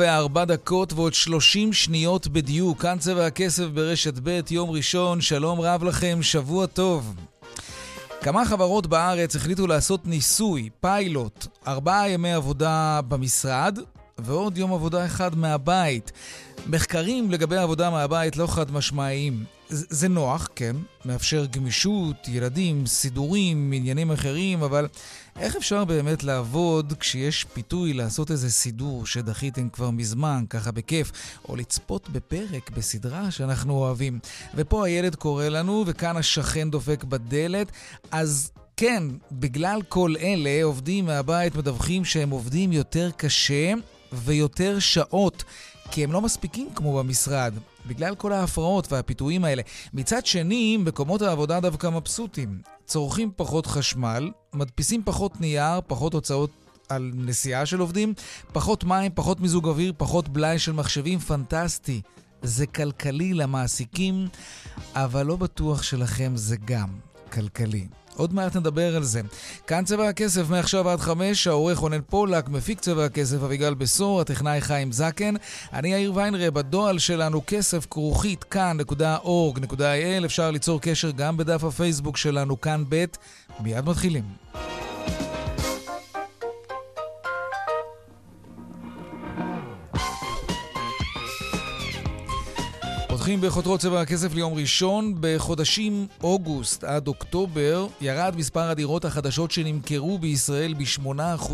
וארבע דקות ועוד שלושים שניות בדיוק. כאן צבע הכסף ברשת ב', יום ראשון, שלום רב לכם, שבוע טוב. כמה חברות בארץ החליטו לעשות ניסוי, פיילוט, ארבעה ימי עבודה במשרד ועוד יום עבודה אחד מהבית. מחקרים לגבי עבודה מהבית לא חד משמעיים. זה נוח, כן, מאפשר גמישות, ילדים, סידורים, עניינים אחרים, אבל איך אפשר באמת לעבוד כשיש פיתוי לעשות איזה סידור שדחיתם כבר מזמן, ככה בכיף, או לצפות בפרק בסדרה שאנחנו אוהבים? ופה הילד קורא לנו, וכאן השכן דופק בדלת, אז כן, בגלל כל אלה, עובדים מהבית מדווחים שהם עובדים יותר קשה ויותר שעות. כי הם לא מספיקים כמו במשרד, בגלל כל ההפרעות והפיתויים האלה. מצד שני, מקומות העבודה דווקא מבסוטים. צורכים פחות חשמל, מדפיסים פחות נייר, פחות הוצאות על נסיעה של עובדים, פחות מים, פחות מיזוג אוויר, פחות בלאי של מחשבים, פנטסטי. זה כלכלי למעסיקים, אבל לא בטוח שלכם זה גם כלכלי. עוד מעט נדבר על זה. כאן צבע הכסף, מעכשיו עד חמש, העורך רונן פולק, מפיק צבע הכסף אביגל בשור, הטכנאי חיים זקן. אני יאיר ויינרב, הדועל שלנו כסף כרוכית כאן.org.il, אפשר ליצור קשר גם בדף הפייסבוק שלנו כאן ב', מיד מתחילים. פותחים בחותרות צבע הכסף ליום ראשון. בחודשים אוגוסט עד אוקטובר ירד מספר הדירות החדשות שנמכרו בישראל ב-8%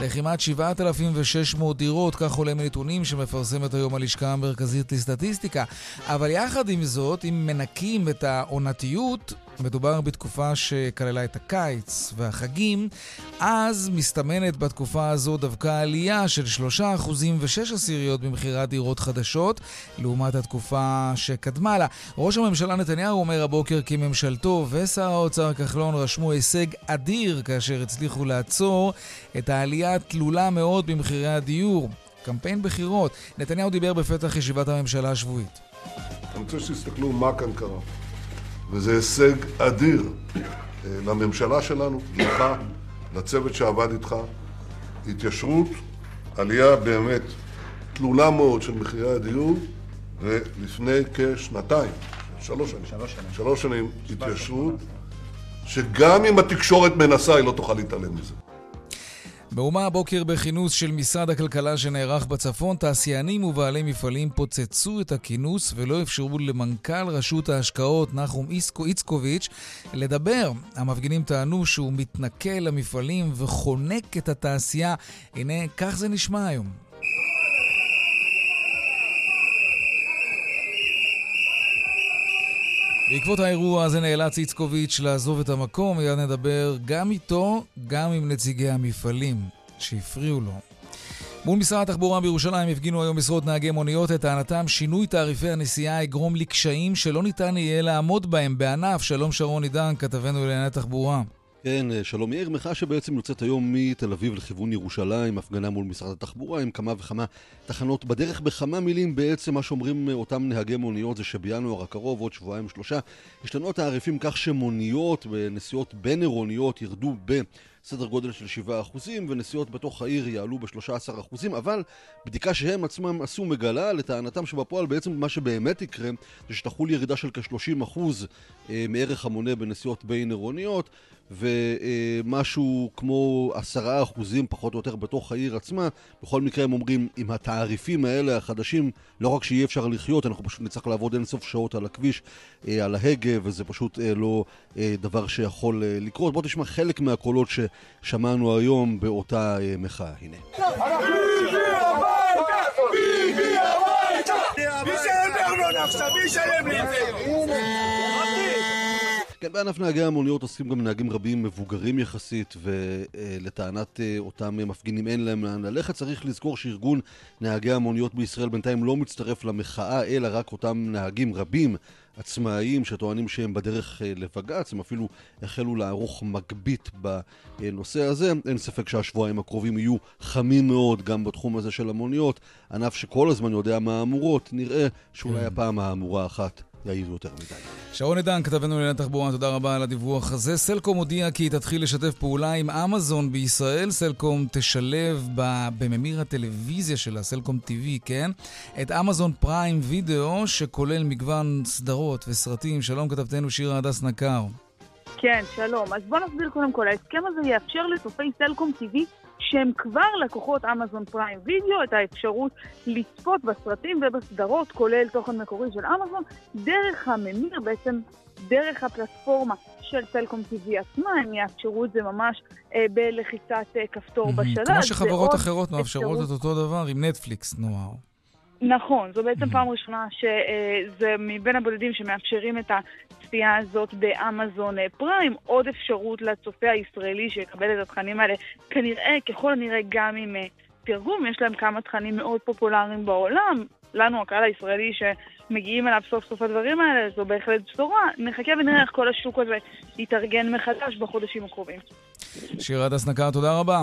לכמעט 7,600 דירות, כך עולה מנתונים שמפרסמת היום הלשכה המרכזית לסטטיסטיקה. אבל יחד עם זאת, אם מנקים את העונתיות, מדובר בתקופה שכללה את הקיץ והחגים, אז מסתמנת בתקופה הזו דווקא עלייה של 3% ו-6 עשיריות במכירת דירות חדשות, לעומת התקופה שקדמה לה. ראש הממשלה נתניהו אומר הבוקר כי ממשלתו ושר האוצר כחלון רשמו הישג אדיר כאשר הצליחו לעצור את העלייה התלולה מאוד במחירי הדיור. קמפיין בחירות. נתניהו דיבר בפתח ישיבת הממשלה השבועית. אני רוצה שתסתכלו מה כאן קרה. וזה הישג אדיר אה, לממשלה שלנו, לך, לצוות שעבד איתך. התיישרות, עלייה באמת תלולה מאוד של מחירי הדיור, ולפני כשנתיים, שלוש שנים, שלוש שנים, שלוש שנים התיישרות, שגם אם התקשורת מנסה, היא לא תוכל להתעלם מזה. מהומה הבוקר בכינוס של משרד הכלכלה שנערך בצפון, תעשיינים ובעלי מפעלים פוצצו את הכינוס ולא אפשרו למנכ"ל רשות ההשקעות נחום איסקו איצקוביץ' לדבר. המפגינים טענו שהוא מתנכל למפעלים וחונק את התעשייה. הנה, כך זה נשמע היום. בעקבות האירוע הזה נאלץ איצקוביץ' לעזוב את המקום, מיד נדבר גם איתו, גם עם נציגי המפעלים שהפריעו לו. מול משרד התחבורה בירושלים הפגינו היום משרות נהגי מוניות את טענתם שינוי תעריפי הנסיעה יגרום לקשיים שלא ניתן יהיה לעמוד בהם בענף. שלום שרון עידן, כתבנו לענייני תחבורה. כן, אה, שלום יאיר, מחאה שבעצם יוצאת היום מתל אביב לכיוון ירושלים, הפגנה מול משרד התחבורה עם כמה וכמה תחנות בדרך. בכמה מילים בעצם מה שאומרים אה, אותם נהגי מוניות זה שבינואר הקרוב, עוד שבועיים שלושה, השתנו התעריפים כך שמוניות ונסיעות בין עירוניות ירדו ב... סדר גודל של 7% ונסיעות בתוך העיר יעלו ב-13% אבל בדיקה שהם עצמם עשו מגלה לטענתם שבפועל בעצם מה שבאמת יקרה זה שתחול ירידה של כ-30% אה, מערך המונה בנסיעות בין עירוניות ומשהו כמו עשרה אחוזים פחות או יותר בתוך העיר עצמה. בכל מקרה הם אומרים, עם התעריפים האלה החדשים, לא רק שיהיה אפשר לחיות, אנחנו פשוט נצטרך לעבוד אינסוף שעות על הכביש, אה, על ההגה, וזה פשוט אה, לא אה, דבר שיכול לקרות. בוא תשמע חלק מהקולות ששמענו היום באותה מחאה. הנה. מי ישלם לי? מי לי? כן, בענף נהגי המוניות עושים גם נהגים רבים מבוגרים יחסית, ולטענת אה, אותם מפגינים אין להם לאן ללכת. צריך לזכור שארגון נהגי המוניות בישראל בינתיים לא מצטרף למחאה, אלא רק אותם נהגים רבים עצמאיים שטוענים שהם בדרך אה, לבג"ץ, הם אפילו החלו לערוך מגבית בנושא הזה. אין ספק שהשבועיים הקרובים יהיו חמים מאוד גם בתחום הזה של המוניות, ענף שכל הזמן יודע מהמורות, נראה שאולי כן. הפעם האמורה אחת יעיר יותר מדי. שרון עידן, כתבנו לענייני תחבורה, תודה רבה על הדיווח הזה. סלקום הודיע כי היא תתחיל לשתף פעולה עם אמזון בישראל. סלקום תשלב בממיר הטלוויזיה שלה, סלקום TV, כן? את אמזון פריים וידאו, שכולל מגוון סדרות וסרטים. שלום כתבתנו שירה הדס נקר. כן, שלום. אז בוא נסביר קודם כל, ההסכם הזה יאפשר לצופי סלקום TV שהם כבר לקוחות אמזון פריים וידאו, את האפשרות לצפות בסרטים ובסדרות, כולל תוכן מקורי של אמזון, דרך הממיר, בעצם דרך הפלטפורמה של סלקום TV עצמה, הם יאפשרו את זה ממש אה, בלחיצת אה, כפתור בשלב. כמו שחברות אחרות מאפשרות את אותו דבר עם נטפליקס, נוער. נכון, זו בעצם פעם ראשונה שזה מבין הבודדים שמאפשרים את הצפייה הזאת באמזון אה, פריים, עוד אפשרות לצופה הישראלי שיקבל את התכנים האלה, כנראה, ככל הנראה גם עם אה, תרגום, יש להם כמה תכנים מאוד פופולריים בעולם, לנו, הקהל הישראלי שמגיעים אליו סוף סוף הדברים האלה, זו בהחלט בשורה. נחכה ונראה איך כל השוק הזה יתארגן מחדש בחודשים הקרובים. שירה הדס נקר, תודה רבה.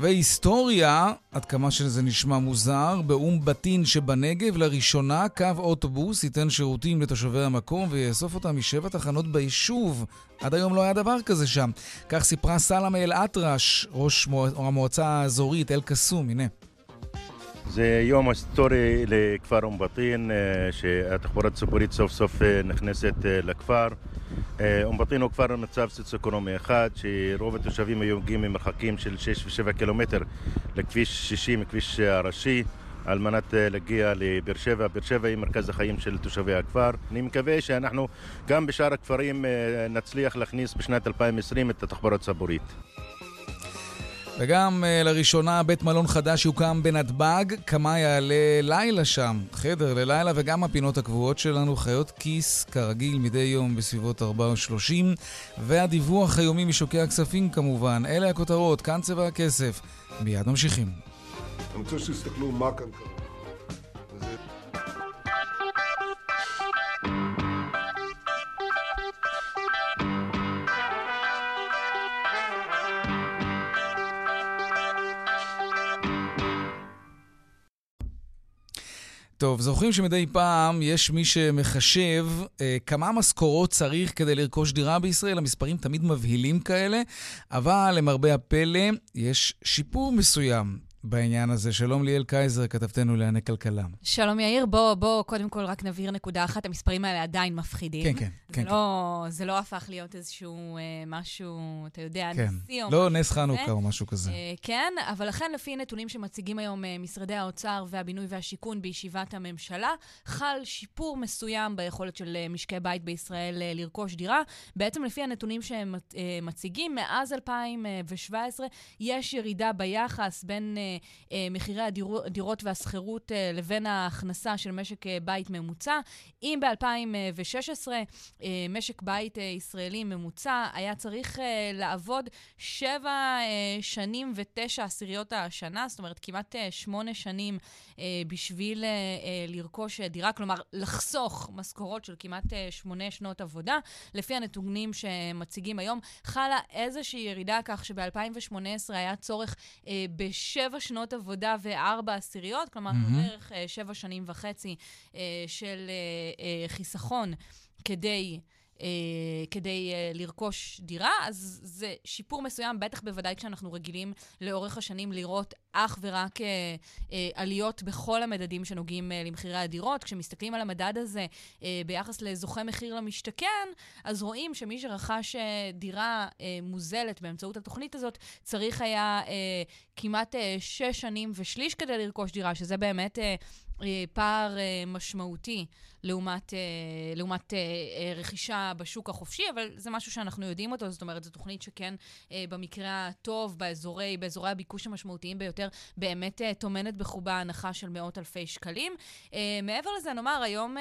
והיסטוריה, עד כמה שזה נשמע מוזר, באום בטין שבנגב, לראשונה קו אוטובוס ייתן שירותים לתושבי המקום ויאסוף אותם משבע תחנות ביישוב. עד היום לא היה דבר כזה שם. כך סיפרה סלמה אל-אטרש, ראש המועצה האזורית אל-קסום, הנה. זה יום היסטורי לכפר אום בטין, אה, שהתחבורה הציבורית סוף סוף אה, נכנסת אה, לכפר. אום בטין הוא כפר במצב סוציו-אקונומי אחד, שרוב התושבים היו מגיעים ממרחקים של 6 ו-7 קילומטר לכביש 60, כביש הראשי. על מנת להגיע לבאר שבע. באר שבע היא מרכז החיים של תושבי הכפר. אני מקווה שאנחנו גם בשאר הכפרים נצליח להכניס בשנת 2020 את התחבורה הציבורית. וגם uh, לראשונה בית מלון חדש יוקם בנתב"ג, כמה יעלה לילה שם, חדר ללילה, וגם הפינות הקבועות שלנו, חיות כיס, כרגיל, מדי יום בסביבות 4.30, והדיווח היומי משוקי הכספים כמובן. אלה הכותרות, כאן צבע הכסף. מיד ממשיכים. אני רוצה שתסתכלו מה כאן קרה. טוב, זוכרים שמדי פעם יש מי שמחשב אה, כמה משכורות צריך כדי לרכוש דירה בישראל? המספרים תמיד מבהילים כאלה, אבל למרבה הפלא, יש שיפור מסוים בעניין הזה. שלום ליאל קייזר, כתבתנו לענייני כלכלה. שלום יאיר, בוא, בוא קודם כל רק נבהיר נקודה אחת, המספרים האלה עדיין מפחידים. כן, כן. זה כן, לא, כן. זה לא הפך להיות איזשהו אה, משהו, אתה יודע, כן. נשיא או לא משהו נס חנוכה או משהו כזה. אה, כן, אבל לכן לפי נתונים שמציגים היום אה, משרדי האוצר והבינוי והשיכון בישיבת הממשלה, חל שיפור מסוים ביכולת של אה, משקי בית בישראל אה, לרכוש דירה. בעצם לפי הנתונים שהם אה, מציגים, מאז 2017 יש ירידה ביחס בין... אה, אה, מחירי הדירות והשכירות אה, לבין ההכנסה של משק אה, בית ממוצע. אם ב-2016 משק בית ישראלי ממוצע היה צריך לעבוד שבע שנים ותשע עשיריות השנה, זאת אומרת כמעט שמונה שנים בשביל לרכוש דירה, כלומר לחסוך משכורות של כמעט שמונה שנות עבודה. לפי הנתונים שמציגים היום, חלה איזושהי ירידה כך שב-2018 היה צורך בשבע שנות עבודה וארבע עשיריות, כלומר mm-hmm. בערך אה, שבע שנים וחצי אה, של אה, חיסכון כדי... אה, כדי אה, לרכוש דירה, אז זה שיפור מסוים, בטח בוודאי כשאנחנו רגילים לאורך השנים לראות אך ורק אה, אה, עליות בכל המדדים שנוגעים אה, למחירי הדירות. כשמסתכלים על המדד הזה אה, ביחס לזוכה מחיר למשתכן, אז רואים שמי שרכש אה, דירה אה, מוזלת באמצעות התוכנית הזאת, צריך היה אה, כמעט אה, שש שנים ושליש כדי לרכוש דירה, שזה באמת... אה, פער משמעותי לעומת, לעומת רכישה בשוק החופשי, אבל זה משהו שאנחנו יודעים אותו, זאת אומרת, זו תוכנית שכן במקרה הטוב, באזורי, באזורי הביקוש המשמעותיים ביותר, באמת טומנת בחובה הנחה של מאות אלפי שקלים. מעבר לזה, נאמר, היום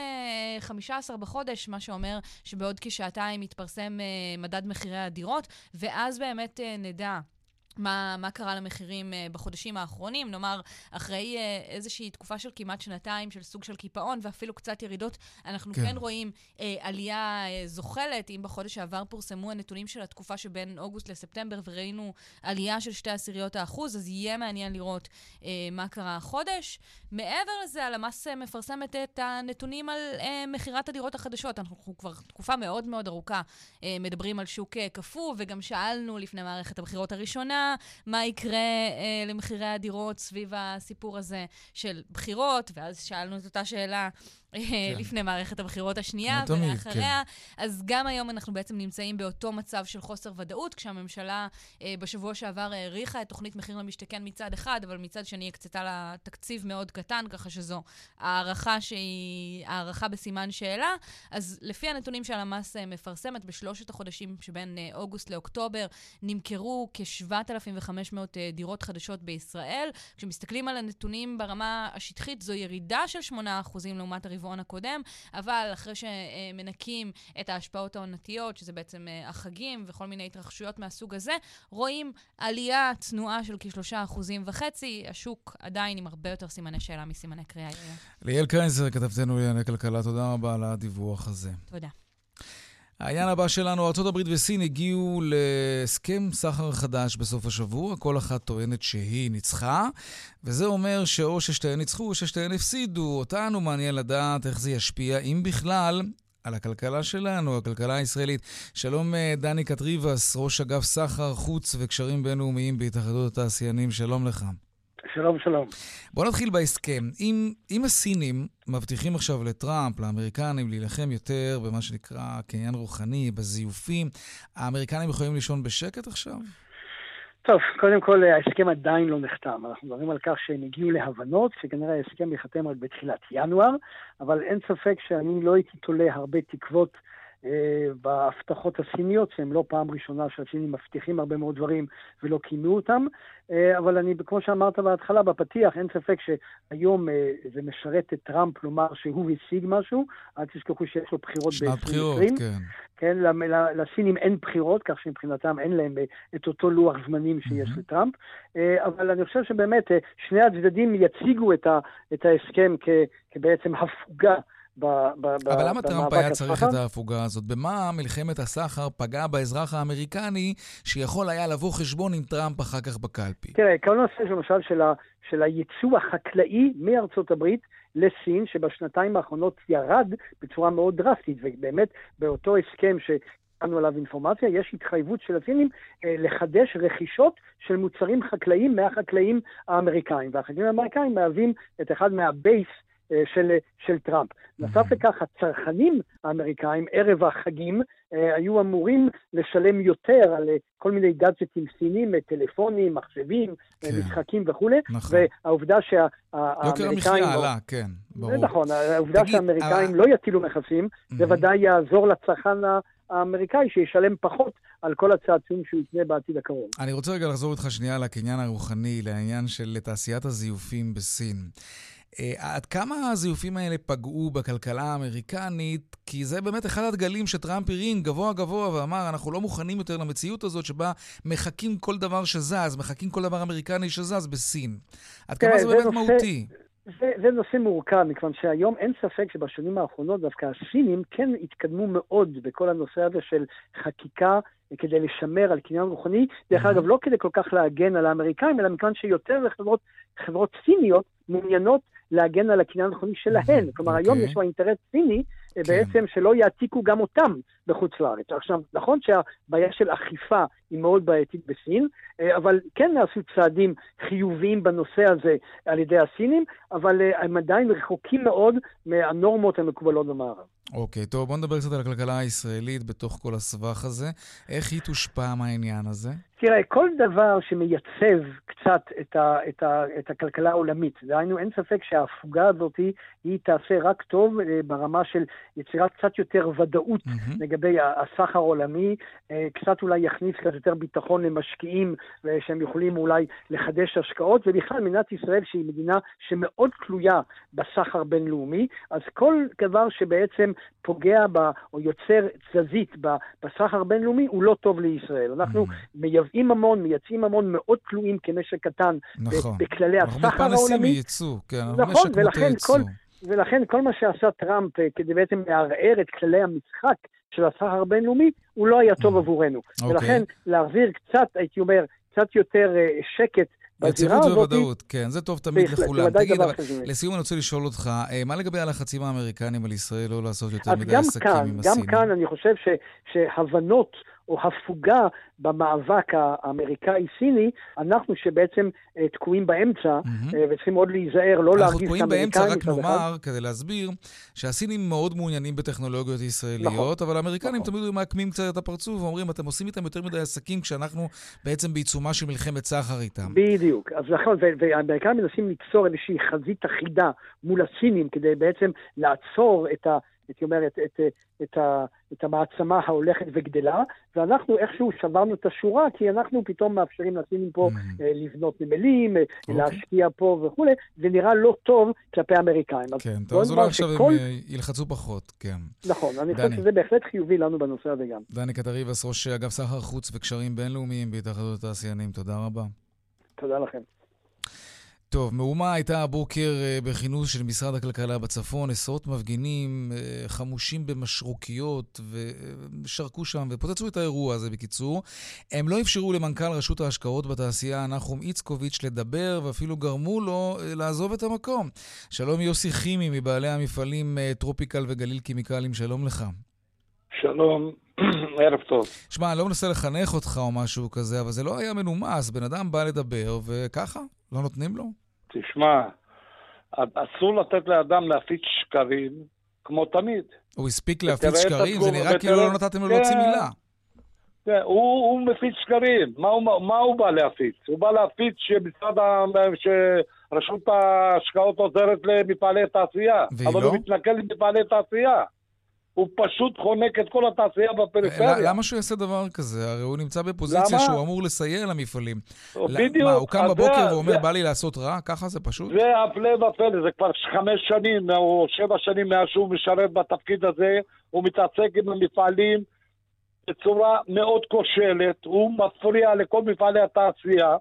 15 בחודש, מה שאומר שבעוד כשעתיים יתפרסם מדד מחירי הדירות, ואז באמת נדע. מה, מה קרה למחירים uh, בחודשים האחרונים, נאמר, אחרי uh, איזושהי תקופה של כמעט שנתיים של סוג של קיפאון ואפילו קצת ירידות, אנחנו כן, כן רואים uh, עלייה uh, זוחלת. אם בחודש שעבר פורסמו הנתונים של התקופה שבין אוגוסט לספטמבר וראינו עלייה של שתי עשיריות האחוז, אז יהיה מעניין לראות uh, מה קרה החודש. מעבר לזה, הלמ"ס מפרסמת את הנתונים על uh, מכירת הדירות החדשות. אנחנו כבר תקופה מאוד מאוד ארוכה uh, מדברים על שוק uh, קפוא, וגם שאלנו לפני מערכת הבחירות הראשונה, מה יקרה אה, למחירי הדירות סביב הסיפור הזה של בחירות, ואז שאלנו את אותה שאלה. לפני מערכת הבחירות השנייה ולאחריה. כן. אז גם היום אנחנו בעצם נמצאים באותו מצב של חוסר ודאות, כשהממשלה אה, בשבוע שעבר האריכה את תוכנית מחיר למשתכן מצד אחד, אבל מצד שני הקצתה לה תקציב מאוד קטן, ככה שזו הערכה שהיא הערכה בסימן שאלה. אז לפי הנתונים שהלמ"ס אה, מפרסמת, בשלושת החודשים שבין אה, אוגוסט לאוקטובר נמכרו כ-7,500 אה, דירות חדשות בישראל. כשמסתכלים על הנתונים ברמה השטחית, זו ירידה של 8% לעומת הרבעון. ברבעון הקודם, אבל אחרי שמנקים את ההשפעות העונתיות, שזה בעצם אה, החגים וכל מיני התרחשויות מהסוג הזה, רואים עלייה צנועה של כשלושה אחוזים וחצי, השוק עדיין עם הרבה יותר סימני שאלה מסימני קריאה. ליאל קרייזר, כתבתנו לענייני כלכלה, תודה רבה על הדיווח הזה. תודה. העניין הבא שלנו, ארה"ב וסין הגיעו להסכם סחר חדש בסוף השבוע, כל אחת טוענת שהיא ניצחה, וזה אומר שאו ששתיהן ניצחו או ששתיהן הפסידו. אותנו מעניין לדעת איך זה ישפיע, אם בכלל, על הכלכלה שלנו, הכלכלה הישראלית. שלום אה, דני קטריבס, ראש אגף סחר, חוץ וקשרים בינלאומיים בהתאחדות התעשיינים, שלום לך. שלום, שלום. בוא נתחיל בהסכם. אם, אם הסינים מבטיחים עכשיו לטראמפ, לאמריקנים, להילחם יותר במה שנקרא קניין רוחני, בזיופים, האמריקנים יכולים לישון בשקט עכשיו? טוב, קודם כל ההסכם עדיין לא נחתם. אנחנו מדברים על כך שהם הגיעו להבנות, שכנראה ההסכם ייחתם רק בתחילת ינואר, אבל אין ספק שאני לא הייתי תולה הרבה תקוות בהבטחות הסיניות, שהן לא פעם ראשונה שהסינים מבטיחים הרבה מאוד דברים ולא קיימו אותם. אה, אבל אני, כמו שאמרת בהתחלה, בפתיח, אין ספק שהיום אה, זה משרת את טראמפ לומר שהוא השיג משהו. אל תשכחו שיש לו בחירות ב-2020. שנת בחירות, כן. כן, לסינים אין בחירות, כך שמבחינתם אין להם את אותו לוח זמנים שיש mm-hmm. לטראמפ. אבל אני חושב שבאמת שני הצדדים יציגו את ההסכם כבעצם הפוגה. ב, ב, אבל למה טראמפ היה צריך את ההפוגה הזאת? במה מלחמת הסחר פגעה באזרח האמריקני שיכול היה לבוא חשבון עם טראמפ אחר כך בקלפי? תראה, כל הנושא למשל של, ה, של הייצוא החקלאי מארצות הברית לסין, שבשנתיים האחרונות ירד בצורה מאוד דרסטית, ובאמת באותו הסכם ש... קיבלנו עליו אינפורמציה, יש התחייבות של הסינים אה, לחדש רכישות של מוצרים חקלאיים מהחקלאים האמריקאים. והחקלאים האמריקאים מהווים את אחד מהבייס של, של טראמפ. נוסף לכך, הצרכנים האמריקאים ערב החגים אה, היו אמורים לשלם יותר על אה, כל מיני גאדג'טים סינים, טלפונים, מחשבים, כן. משחקים וכולי, נכון. והעובדה שהאמריקאים... יוקר המחיה עלה, כן, ברור. נכון, העובדה תגיד, שהאמריקאים אבל... לא יטילו מכסים, זה ודאי יעזור לצרכן האמריקאי שישלם פחות על כל הצעצועים שהוא יקנה בעתיד הקרוב. אני רוצה רגע לחזור איתך שנייה לקניין הרוחני, לעניין של תעשיית הזיופים בסין. Uh, עד כמה הזיופים האלה פגעו בכלכלה האמריקנית? כי זה באמת אחד הדגלים שטראמפ הרים גבוה גבוה ואמר, אנחנו לא מוכנים יותר למציאות הזאת שבה מחקים כל דבר שזז, מחקים כל דבר אמריקני שזז בסין. עד כמה זה באמת מהותי? זה, זה נושא מורכב, מכיוון שהיום אין ספק שבשנים האחרונות דווקא הסינים כן התקדמו מאוד בכל הנושא הזה של חקיקה כדי לשמר על קניין רוחני. דרך אגב, לא כדי כל כך להגן על האמריקאים, אלא מכיוון שיותר חברות, חברות סיניות מעוניינות להגן על הקניין הרוחני שלהן. כלומר, okay. היום אוקיי. יש לו אינטרס סיני כן. בעצם שלא יעתיקו גם אותם בחוץ לארץ. עכשיו, נכון שהבעיה של אכיפה היא מאוד בעייתית בסין, אה, אבל כן נעשו צעדים חיוביים בנושא הזה על ידי הסינים, אבל אה, הם עדיין רחוקים מאוד מהנורמות המקובלות במערב. אוקיי, okay, טוב, בוא נדבר קצת על הכלכלה הישראלית בתוך כל הסבך הזה. איך היא תושפע מהעניין הזה? תראה, כל דבר שמייצב קצת את, ה, את, ה, את הכלכלה העולמית, דהיינו, אין ספק שההפוגה הזאת היא תעשה רק טוב אה, ברמה של יצירת קצת יותר ודאות mm-hmm. לגבי הסחר העולמי, אה, קצת אולי יכניס קצת יותר ביטחון למשקיעים, אה, שהם יכולים אולי לחדש השקעות, ובכלל מדינת ישראל, שהיא מדינה שמאוד תלויה בסחר בינלאומי, אז כל דבר שבעצם פוגע ב, או יוצר תזזית בסחר בינלאומי הוא לא טוב לישראל. אנחנו mm-hmm. מייבאים המון, מייצאים המון, מאוד תלויים כמשק קטן נכון. בכללי הסחר העולמי. אנחנו מתפרנסים מייצוא, כן, נכון, ולכן כל, ולכן כל מה שעשה טראמפ אה, כדי בעצם לערער את כללי המשחק של הסחר הבינלאומי, הוא לא היה טוב mm. עבורנו. אוקיי. ולכן להחזיר קצת, הייתי אומר, קצת יותר אה, שקט יציבות וודאות, כן, זה טוב תמיד לכולם. תגיד, אבל לסיום אני רוצה לשאול אותך, אה, מה לגבי הלחצים האמריקנים על ישראל לא לעשות יותר מדי עסקים עם הסינים? גם כאן אני חושב שהבנות או הפוגה במאבק האמריקאי-סיני, אנחנו שבעצם uh, תקועים באמצע, mm-hmm. וצריכים עוד להיזהר, לא להרגיש את האמריקאים. אנחנו תקועים באמצע, רק נאמר, כדי להסביר, שהסינים מאוד מעוניינים בטכנולוגיות ישראליות, נכון. אבל האמריקנים נכון. תמיד מעקמים קצת את הפרצוף ואומרים, אתם עושים איתם יותר מדי עסקים כשאנחנו בעצם בעיצומה של מלחמת סחר איתם. בדיוק. אז נכון, והאמריקאים מנסים ליצור איזושהי חזית אחידה מול הסינים, כדי בעצם לעצור את ה... הייתי אומר, את, את, את, ה, את המעצמה ההולכת וגדלה, ואנחנו איכשהו שברנו את השורה, כי אנחנו פתאום מאפשרים לסינים פה mm-hmm. לבנות נמלים, okay. אה, אוקיי. להשקיע פה וכולי, זה נראה לא טוב כלפי האמריקאים. כן, טוב, אז אולי עכשיו שכל... הם אה, ילחצו פחות, כן. נכון, אני חושב שזה בהחלט חיובי לנו בנושא הזה גם. דני קטריבס, ראש אגף סחר חוץ וקשרים בינלאומיים בהתאחדות התעשיינים, תודה רבה. תודה לכם. טוב, מהומה הייתה הבוקר אה, בכינוס של משרד הכלכלה בצפון, עשרות מפגינים אה, חמושים במשרוקיות ושרקו שם ופוצצו את האירוע הזה בקיצור. הם לא אפשרו למנכ"ל רשות ההשקעות בתעשייה, נחום איצקוביץ', לדבר ואפילו גרמו לו אה, לעזוב את המקום. שלום יוסי חימי מבעלי המפעלים טרופיקל וגליל קימיקלים, שלום לך. שלום, ערב טוב. שמע, אני לא מנסה לחנך אותך או משהו כזה, אבל זה לא היה מנומס. בן אדם בא לדבר, וככה, לא נותנים לו? תשמע, אסור לתת לאדם להפיץ שקרים, כמו תמיד. הוא הספיק להפיץ שקרים? זה נראה כאילו לא נתתם לו להוציא מילה. כן, הוא, הוא מפיץ שקרים. מה הוא, מה הוא בא להפיץ? הוא בא להפיץ שמשרד ה... שרשות ההשקעות עוזרת למפעלי תעשייה. והיא אבל לא? הוא מתנכל למפעלי תעשייה. הוא פשוט חונק את כל התעשייה בפריפריה. למה שהוא יעשה דבר כזה? הרי הוא נמצא בפוזיציה שהוא אמור לסייע למפעלים. בדיוק. מה, הוא קם בבוקר ואומר, בא לי לעשות רע? ככה זה פשוט? זה הפלא ופלא, זה כבר חמש שנים או שבע שנים מאז שהוא משרת בתפקיד הזה, הוא מתעסק עם המפעלים בצורה מאוד כושלת, הוא מפריע לכל מפעלי התעשייה.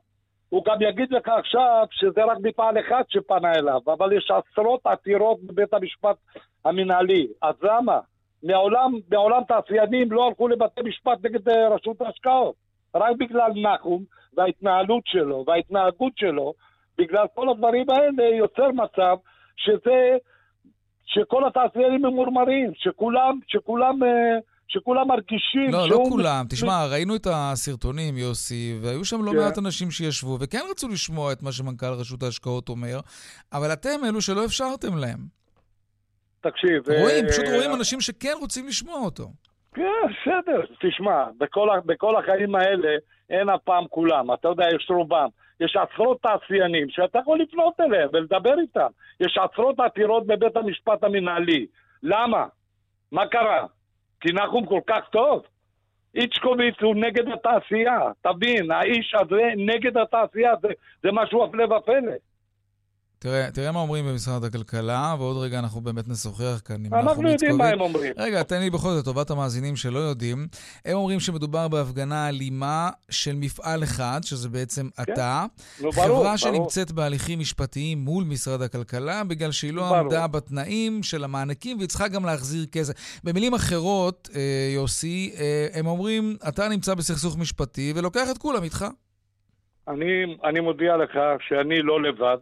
הוא גם יגיד לך עכשיו שזה רק מפעל אחד שפנה אליו, אבל יש עשרות עתירות בבית המשפט המנהלי. אז למה? מעולם, מעולם תעשיינים לא הלכו לבתי משפט נגד אה, רשות ההשקעות. רק בגלל נחום וההתנהלות שלו וההתנהגות שלו, בגלל כל הדברים האלה יוצר מצב שזה, שכל התעשיינים ממורמרים, שכולם, שכולם, אה, שכולם מרגישים לא, לא כולם. תשמע, ראינו את הסרטונים, יוסי, והיו שם לא כן. מעט אנשים שישבו וכן רצו לשמוע את מה שמנכ"ל רשות ההשקעות אומר, אבל אתם אלו שלא אפשרתם להם. תקשיב... רואים, אה, פשוט רואים אנשים שכן רוצים לשמוע אותו. כן, בסדר. תשמע, בכל, בכל החיים האלה אין אף פעם כולם. אתה יודע, יש רובם. יש עשרות תעשיינים שאתה יכול לפנות אליהם ולדבר איתם. יש עשרות עתירות בבית המשפט המנהלי. למה? מה קרה? כי נחום כל כך טוב? איצ'קוביץ הוא נגד התעשייה. תבין, האיש הזה נגד התעשייה, זה, זה משהו הפלא ופלא. תראה, תראה מה אומרים במשרד הכלכלה, ועוד רגע אנחנו באמת נשוחח כאן עם נחום אנחנו יודעים מה הם אומרים. רגע, תן לי בכל זאת, לטובת המאזינים שלא יודעים. הם אומרים שמדובר בהפגנה אלימה של מפעל אחד, שזה בעצם כן. אתה. לא, חברה ברור, ברור. שנמצאת בהליכים משפטיים מול משרד הכלכלה, בגלל שהיא לא ברור. עמדה בתנאים של המענקים, והיא צריכה גם להחזיר כסף. במילים אחרות, אה, יוסי, אה, הם אומרים, אתה נמצא בסכסוך משפטי ולוקח את כולם איתך. אני, אני מודיע לך שאני לא לבד.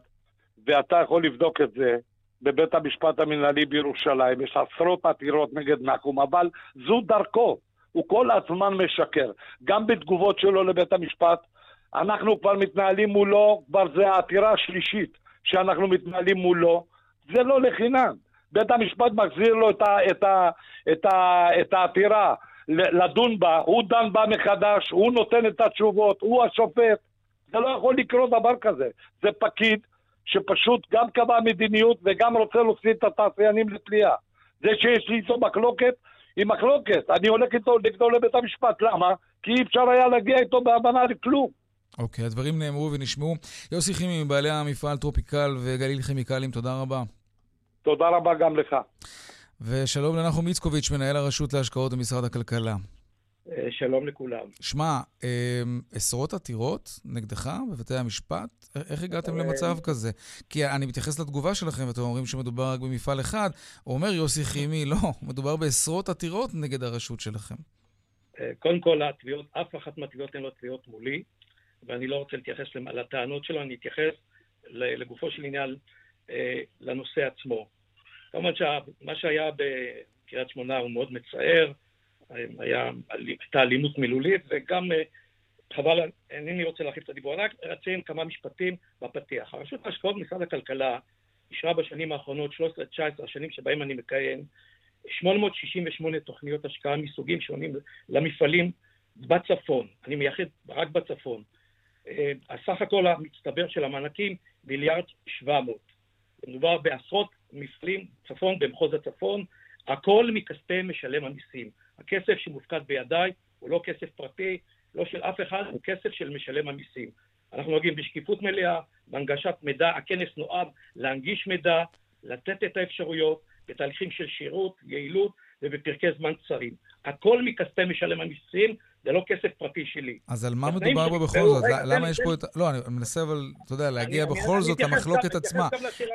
ואתה יכול לבדוק את זה בבית המשפט המנהלי בירושלים, יש עשרות עתירות נגד נחום, אבל זו דרכו, הוא כל הזמן משקר. גם בתגובות שלו לבית המשפט, אנחנו כבר מתנהלים מולו, כבר זה העתירה השלישית שאנחנו מתנהלים מולו, זה לא לחינם. בית המשפט מחזיר לו את, ה, את, ה, את, ה, את העתירה לדון בה, הוא דן בה מחדש, הוא נותן את התשובות, הוא השופט. זה לא יכול לקרות דבר כזה. זה פקיד שפשוט גם קבע מדיניות וגם רוצה להוציא את התעשיינים לפליאה. זה שיש לי איתו מחלוקת, היא מחלוקת. אני הולך איתו נגדו לבית המשפט. למה? כי אי אפשר היה להגיע איתו בהבנה לכלום. אוקיי, okay, הדברים נאמרו ונשמעו. יוסי חימי, מבעלי המפעל טרופיקל וגליל כימיקלים, תודה רבה. תודה רבה גם לך. ושלום לנחום איצקוביץ', מנהל הרשות להשקעות במשרד הכלכלה. אה, שלום לכולם. שמע, אה, עשרות עתירות נגדך בבתי המשפט? איך הגעתם למצב כזה? כי אני מתייחס לתגובה שלכם, ואתם אומרים שמדובר רק במפעל אחד. הוא אומר יוסי חימי, לא, מדובר בעשרות עתירות נגד הרשות שלכם. אה, קודם כל, התביעות, אף אחת מהתביעות הן לא תביעות מולי, ואני לא רוצה להתייחס לטענות שלו, אני אתייחס לגופו של עניין לנושא עצמו. כמובן שמה שהיה בקריית שמונה הוא מאוד מצער, היה, הייתה אלימות מילולית, וגם, אה, חבל, אינני רוצה להרחיב את הדיבור, רק רציין כמה משפטים בפתיח. הרשות להשקעות במשרד הכלכלה אישרה בשנים האחרונות, 13-19 השנים שבהם אני מכהן, 868 תוכניות השקעה מסוגים שונים למפעלים בצפון, אני מייחד רק בצפון. אה, הסך הכל המצטבר של המענקים, מיליארד 700. מדובר בעשרות מפעלים צפון, במחוז הצפון, הכל מכספי משלם המיסים. הכסף שמופקד בידיי הוא לא כסף פרטי, לא של אף אחד, הוא כסף של משלם המיסים. אנחנו נוהגים בשקיפות מלאה, בהנגשת מידע, הכנס נועד להנגיש מידע, לתת את האפשרויות בתהליכים של שירות, יעילות ובפרקי זמן קצרים. הכל מכספי משלם המיסים, זה לא כסף פרטי שלי. אז על מה מדובר פה בכל זאת? למה יש פה את... לא, אני מנסה אבל, אתה יודע, להגיע בכל זאת למחלוקת עצמה.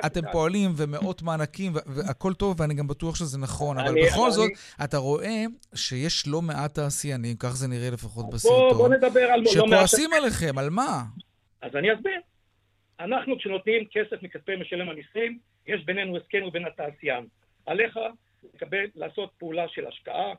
אתם פועלים ומאות מענקים, והכל טוב, ואני גם בטוח שזה נכון, אבל בכל זאת, אתה רואה שיש לא מעט תעשיינים, כך זה נראה לפחות בסרטון, שכועסים עליכם, על מה? אז אני אסביר. אנחנו, כשנותנים כסף מכספי משלם המיסים, יש בינינו הסכם ובין התעשיין. עליך לקבל, לעשות פעולה של השקעה,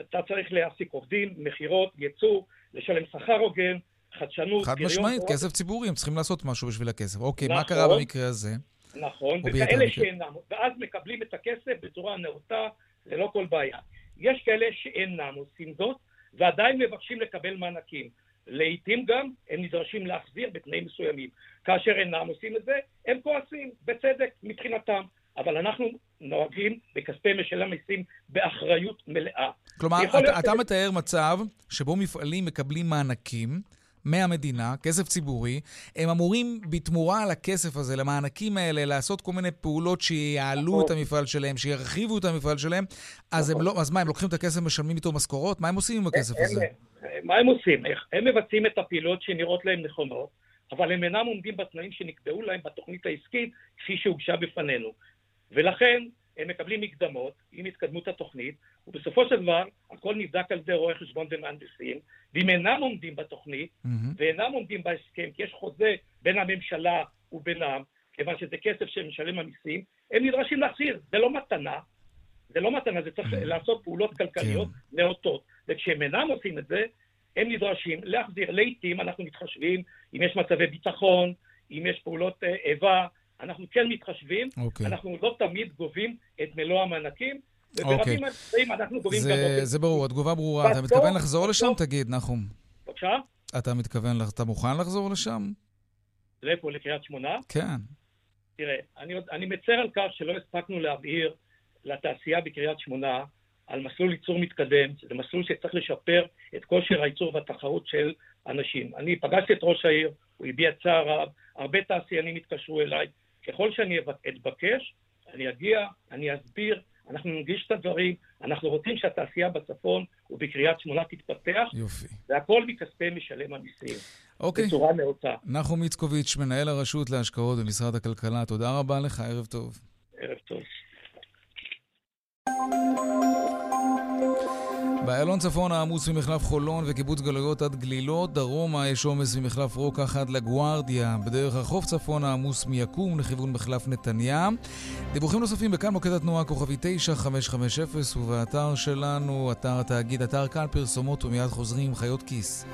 אתה צריך להעסיק עובדים, מכירות, ייצוא, לשלם שכר הוגן, חדשנות, חד משמעית, כסף ציבורי, הם צריכים לעשות משהו בשביל הכסף. אוקיי, נכון, מה קרה במקרה הזה? נכון, וכאלה שאינם, ואז מקבלים את הכסף בצורה נאותה, זה לא כל בעיה. יש כאלה שאינם עושים זאת, ועדיין מבקשים לקבל מענקים. לעיתים גם הם נדרשים להחזיר בתנאים מסוימים. כאשר אינם עושים את זה, הם כועסים, בצדק, מבחינתם. אבל אנחנו נוהגים בכספי משלם מיסים באחריות מלאה. כלומר, אתה, אתה מתאר מצב שבו מפעלים מקבלים מענקים מהמדינה, כסף ציבורי, הם אמורים בתמורה על הכסף הזה, למענקים האלה, לעשות כל מיני פעולות שיעלו את נכון. המפעל שלהם, שירחיבו את המפעל שלהם, אז, הם לא, אז מה, הם לוקחים את הכסף, משלמים איתו משכורות? מה הם עושים עם הכסף הם, הזה? מה הם עושים? הם מבצעים את הפעילות שנראות להם נכונות, אבל הם אינם עומדים בתנאים שנקבעו להם בתוכנית העסקית כפי שהוגשה בפנינו. ולכן הם מקבלים מקדמות עם התקדמות התוכנית, ובסופו של דבר הכל נבדק על ידי רואי חשבון ומהנדסים, ואם אינם עומדים בתוכנית mm-hmm. ואינם עומדים בהסכם, כי יש חוזה בין הממשלה ובינם, כיוון שזה כסף שמשלם המיסים, הם נדרשים להחזיר, זה לא מתנה, זה לא מתנה, זה צריך mm-hmm. לעשות פעולות כלכליות כן. נאותות, וכשהם אינם עושים את זה, הם נדרשים להחזיר. לעיתים אנחנו מתחשבים אם יש מצבי ביטחון, אם יש פעולות אה, איבה, אנחנו כן מתחשבים, okay. אוקיי. אנחנו לא תמיד גובים את מלוא המענקים, וברבים okay. זה. זה ברור, התגובה ברורה. אתה מתכוון לחזור לשם? תגיד, נחום. בבקשה? אתה מתכוון, אתה מוכן לחזור לשם? לאיפה, לקריית שמונה? כן. תראה, אני, אני מצר על כך שלא הספקנו להבהיר לתעשייה בקריית שמונה על מסלול ייצור מתקדם, זה מסלול שצריך לשפר את כושר הייצור והתחרות של אנשים. אני פגשתי את ראש העיר, הוא הביע צער רב, הרבה תעשיינים התקשרו אליי, ככל שאני אתבקש, אני אגיע, אני אסביר, אנחנו ננגיש את הדברים, אנחנו רוצים שהתעשייה בצפון ובקריית שמונה תתפתח. יופי. והכל מכספי משלם המיסים. אוקיי. בצורה נאותה. נחום איצקוביץ', מנהל הרשות להשקעות במשרד הכלכלה, תודה רבה לך, ערב טוב. ערב טוב. באיילון צפון העמוס ממחלף חולון וקיבוץ גלויות עד גלילות, דרומה יש עומס ממחלף רוקח עד לגוארדיה, בדרך החוף צפון העמוס מיקום לכיוון מחלף נתניה. דיווחים נוספים בכאן מוקד התנועה כוכבי 9550 ובאתר שלנו, אתר התאגיד, אתר כאן פרסומות ומיד חוזרים חיות כיס.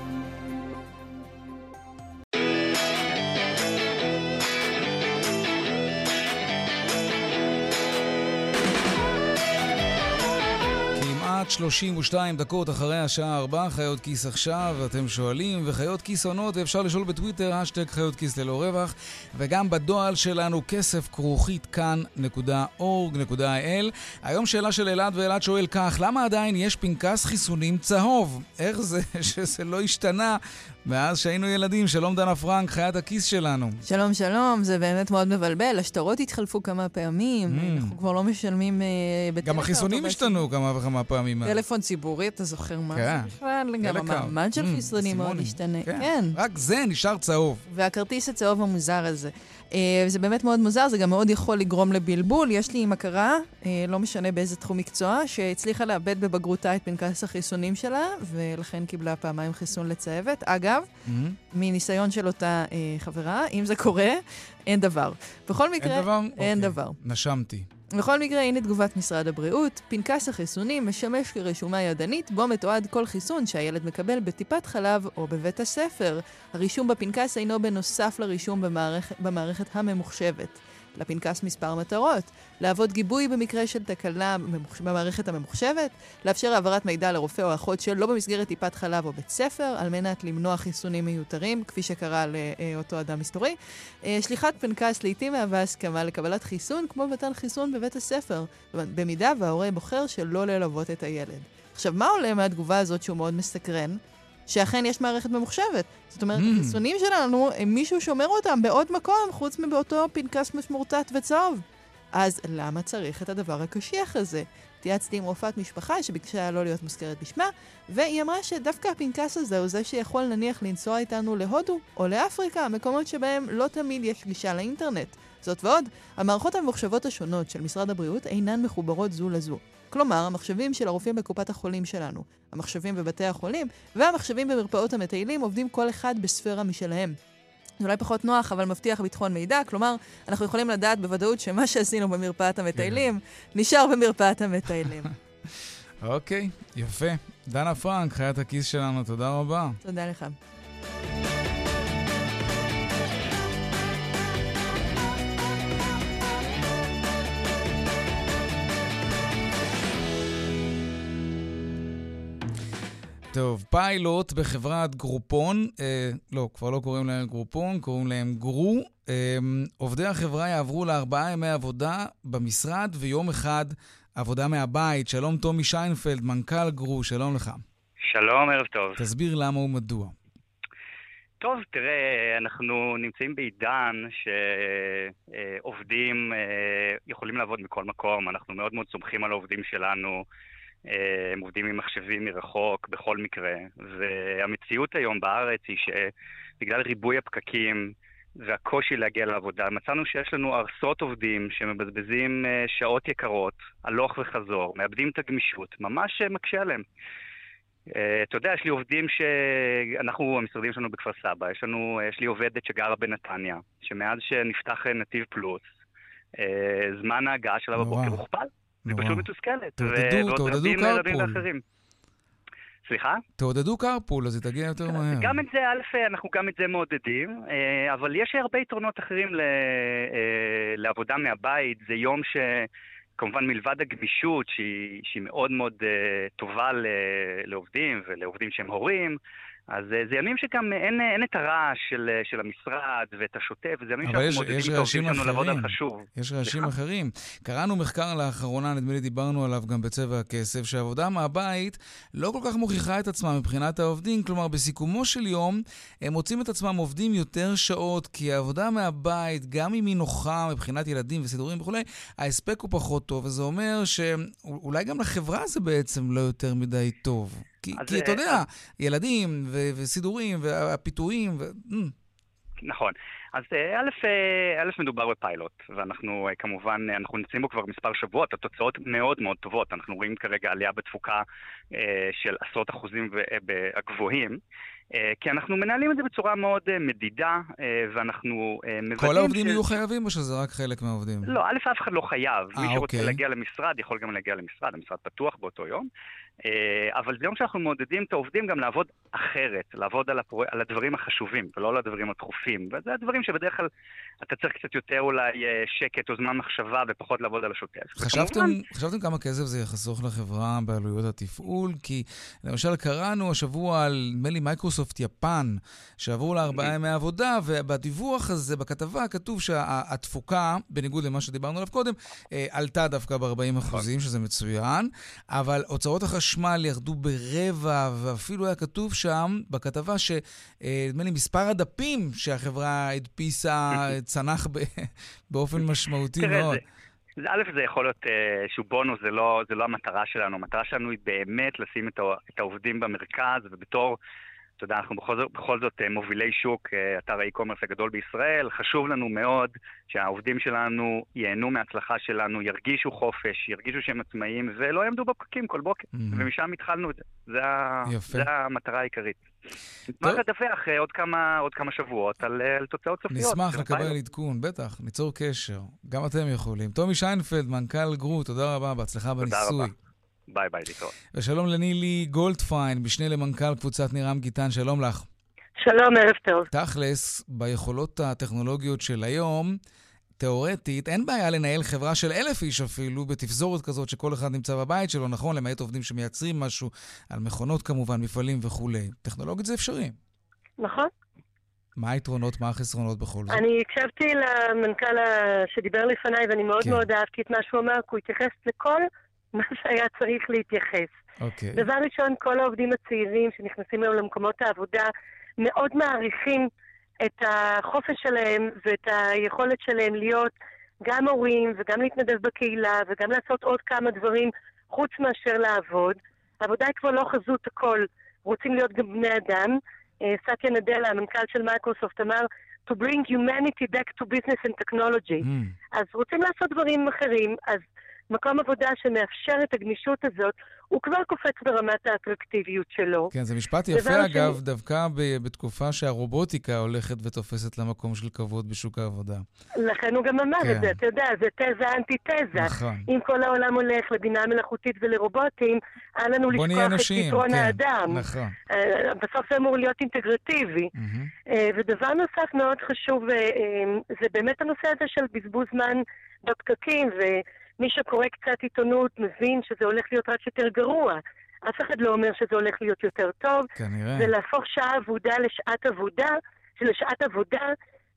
32 דקות אחרי השעה 4, חיות כיס עכשיו, אתם שואלים, וחיות כיס עונות, ואפשר לשאול בטוויטר, אשטג חיות כיס ללא רווח, וגם בדואל שלנו, כסף כרוכית כאן.org.il. היום שאלה של אלעד, ואלעד שואל כך, למה עדיין יש פנקס חיסונים צהוב? איך זה שזה לא השתנה מאז שהיינו ילדים? שלום דנה פרנק, חיית הכיס שלנו. שלום, שלום, זה באמת מאוד מבלבל. השטרות התחלפו כמה פעמים, Mm. אנחנו כבר לא משלמים אה, בטלפון. גם החיסונים השתנו כמה וכמה פעמים. טלפון ציבורי, אתה זוכר מה כן. זה בכלל? גם. המעמד של Mm, חיסונים מאוד. השתנה. כן. כן. רק זה נשאר צהוב. והכרטיס הצהוב המוזר הזה. אה, זה באמת מאוד מוזר, זה גם מאוד יכול לגרום לבלבול. יש לי מכרה, אה, לא משנה באיזה תחום מקצוע, שהצליחה לאבד בבגרותה את פנקס החיסונים שלה, ולכן קיבלה פעמיים חיסון לצהבת. אגב, Mm-hmm. מניסיון של אותה אה, חברה, אם זה קורה, אין דבר. בכל מקרה, אין דבר? אין אוקיי. דבר. נשמתי. בכל מקרה, הנה תגובת משרד הבריאות. פנקס החיסונים משמש כרשומה ידנית, בו מתועד כל חיסון שהילד מקבל בטיפת חלב או בבית הספר. הרישום בפנקס אינו בנוסף לרישום במערכת, במערכת הממוחשבת. לפנקס מספר מטרות, להוות גיבוי במקרה של תקלה במערכת הממוחשבת, לאפשר העברת מידע לרופא או אחות שלא במסגרת טיפת חלב או בית ספר, על מנת למנוע חיסונים מיותרים, כפי שקרה לאותו אדם מסתורי. אה, שליחת פנקס לעיתים מהווה הסכמה לקבלת חיסון, כמו מתן חיסון בבית הספר, במידה וההורה בוחר שלא ללוות את הילד. עכשיו, מה עולה מהתגובה הזאת שהוא מאוד מסקרן? שאכן יש מערכת ממוחשבת. זאת אומרת, Mm. החיסונים שלנו, אה, מישהו שומר אותם בעוד מקום, חוץ מבאותו פנקס משמורטט וצהוב. אז למה צריך את הדבר הקשיח הזה? התייעצתי עם רופאת משפחה שביקשה לא להיות מוזכרת בשמה, והיא אמרה שדווקא הפנקס הזה הוא זה שיכול נניח לנסוע איתנו להודו או לאפריקה, מקומות שבהם לא תמיד יש גישה לאינטרנט. זאת ועוד, המערכות הממוחשבות השונות של משרד הבריאות אינן מחוברות זו לזו. כלומר, המחשבים של הרופאים בקופת החולים שלנו, המחשבים בבתי החולים והמחשבים במרפאות המטיילים עובדים כל אחד בספירה משלהם. זה אולי פחות נוח, אבל מבטיח ביטחון מידע. כלומר, אנחנו יכולים לדעת בוודאות שמה שעשינו במרפאת המטיילים, נשאר במרפאת המטיילים. אוקיי, יפה. דנה פרנק, חיית הכיס שלנו, תודה רבה. תודה לך. טוב, פיילוט בחברת גרופון, אה, לא, כבר לא קוראים להם גרופון, קוראים להם גרו. אה, עובדי החברה יעברו לארבעה ימי עבודה במשרד ויום אחד עבודה מהבית. שלום, טומי שיינפלד, מנכ"ל גרו, שלום לך. שלום, ערב טוב. תסביר למה ומדוע. טוב, תראה, אנחנו נמצאים בעידן שעובדים יכולים לעבוד מכל מקום, אנחנו מאוד מאוד סומכים על העובדים שלנו. אה, הם עובדים עם מחשבים מרחוק בכל מקרה, והמציאות היום בארץ היא שבגלל ריבוי הפקקים והקושי להגיע לעבודה, מצאנו שיש לנו ארסות עובדים שמבזבזים אה, שעות יקרות, הלוך וחזור, מאבדים את הגמישות, ממש אה, מקשה עליהם. אתה יודע, יש לי עובדים שאנחנו, המשרדים שלנו בכפר סבא, יש לנו, יש לי עובדת שגרה בנתניה, שמאז שנפתח נתיב פלוס, זמן ההגעה שלה בבוקר הוכפל. היא פשוט מתוסכלת. תעודדו, תעודדו קרפול. סליחה? תעודדו קרפול, אז היא תגיע יותר מהר. גם את זה, א', אנחנו גם את זה מעודדים, אה, אבל יש הרבה יתרונות אחרים ל- אה, לעבודה מהבית. זה יום ש... כמובן מלבד הגמישות שהיא, שהיא מאוד מאוד uh, טובה ל, לעובדים ולעובדים שהם הורים, אז uh, זה ימים שגם אין, אין את הרעש של, אה, של המשרד ואת השוטף, וזה ימים שאנחנו יש את העובדים שלנו לעבוד על. חשוב. יש רעשים? אחרים. קראנו מחקר לאחרונה, נדמה לי דיברנו עליו גם בצבע הכסף, שהעבודה מהבית לא כל כך מוכיחה את עצמה מבחינת העובדים. כלומר, בסיכומו של יום, הם מוצאים את עצמם עובדים יותר שעות, כי העבודה מהבית, גם אם היא נוחה מבחינת ילדים וסידורים וכולי, ההספק הוא פחות טוב, וזה אומר שאולי גם לחברה זה בעצם לא יותר מדי טוב. כי, כי אתה אה, יודע, ילדים ו- וסידורים והפיתויים, ו... אמ, נכון. אז אה, א', אה, א', מדובר בפיילוט, ואנחנו כמובן, אנחנו נמצאים בו כבר מספר שבועות, התוצאות מאוד מאוד טובות. אנחנו רואים כרגע עלייה בתפוקה של עשרות אחוזים הגבוהים. כי אנחנו מנהלים את זה בצורה מאוד מדידה, ואנחנו מוודאים... כל העובדים ש- יהיו חייבים, או שזה רק חלק מהעובדים? לא, א', אף אחד לא חייב. אה, מי שרוצה אוקיי. להגיע למשרד, יכול גם להגיע למשרד, המשרד פתוח באותו יום. אה, אבל זה יום שאנחנו מעודדים את העובדים גם לעבוד אחרת, לעבוד על, הפרו... על הדברים החשובים ולא על הדברים הדחופים. וזה הדברים שבדרך כלל אתה צריך קצת יותר אולי אה, שקט או זמן מחשבה ופחות לעבוד על השוטף. חשבתם, וכמובן... חשבתם כמה כסף זה יחסוך לחברה בעלויות התפעול? כי למשל קראנו השבוע על, נדמה לי, מייקרוסופט יפן, שעברו לארבעה ימי עבודה, ובדיווח הזה, בכתבה, כתוב שהתפוקה, בניגוד למה שדיברנו עליו קודם, אה, עלתה דווקא ב-40 אחוזים, שזה מצוין, אבל הוצאות החשמל ירדו ברבע, ואפילו היה כתוב שם בכתבה שנדמה לי מספר הדפים שהחברה הדפיסה צנח באופן משמעותי מאוד. זה, א', זה יכול להיות אה, איזשהו בונוס, זה לא, זה לא המטרה שלנו. המטרה שלנו היא באמת לשים את העובדים במרכז, ובתור אתה יודע, אנחנו בכל זאת, בכל זאת אה, מובילי שוק, אה, אתר האי-קומרס הגדול בישראל. חשוב לנו מאוד שהעובדים שלנו ייהנו מההצלחה שלנו, ירגישו חופש, ירגישו שהם עצמאיים, ולא יעמדו בפקקים כל בוקר. Mm-hmm. ומשם התחלנו את זה. זה, יפה. זה המטרה העיקרית. נשמח לדווח אה, עוד כמה, עוד כמה שבועות על, על תוצאות סופיות. נשמח לקבל עדכון, בטח, ניצור קשר. גם אתם יכולים. טומי שיינפלד, מנכ"ל גרו, תודה רבה, בהצלחה בניסוי. תודה רבה. ביי ביי, להתראות. ושלום לנילי גולדפיין, משנה למנכ"ל קבוצת נירם גיטן, שלום לך. שלום, ערב טוב. תכלס, ביכולות הטכנולוגיות של היום, תאורטית, אין בעיה לנהל חברה של אלף איש אפילו, בתפזורת כזאת שכל אחד נמצא בבית שלו, נכון? למעט עובדים שמייצרים משהו, על מכונות כמובן, מפעלים וכולי. טכנולוגית זה אפשרי. נכון. מה היתרונות, מה החסרונות בכל זאת? אני הקשבתי למנכ"ל שדיבר לפניי, ואני מאוד כן. מאוד אהבתי את מה שהוא אמר, כי הוא התייחס לכל מה שהיה צריך להתייחס. אוקיי. דבר ראשון, כל העובדים הצעירים שנכנסים היום למקומות העבודה מאוד מעריכים את החופש שלהם ואת היכולת שלהם להיות גם הורים וגם להתנדב בקהילה וגם לעשות עוד כמה דברים חוץ מאשר לעבוד. העבודה היא כבר לא חזות הכל, רוצים להיות גם בני אדם. אה, סטיה נדלה, המנכ"ל של מייקרוסופט, אמר to bring humanity back to business and technology. Mm. אז רוצים לעשות דברים אחרים, אז מקום עבודה שמאפשר את הגמישות הזאת, הוא כבר קופץ ברמת האטרקטיביות שלו. כן, זה משפט יפה, אגב, ש... דווקא ב- בתקופה שהרובוטיקה הולכת ותופסת למקום של כבוד בשוק העבודה. לכן הוא גם אמר כן. את זה, אתה יודע, זה תזה אנטי-תזה. נכון. אם כל העולם הולך לבינה מלאכותית ולרובוטים, אל לנו לשכוח את פתרון כן, האדם. נכון. Uh, בסוף זה אמור להיות אינטגרטיבי. Mm-hmm. Uh, ודבר נוסף מאוד חשוב, uh, זה באמת הנושא הזה של בזבוז זמן בפקקים, ו... מי שקורא קצת עיתונות מבין שזה הולך להיות רק יותר גרוע. אף אחד לא אומר שזה הולך להיות יותר טוב. כנראה. זה להפוך שעה עבודה לשעת עבודה, שלשעת עבודה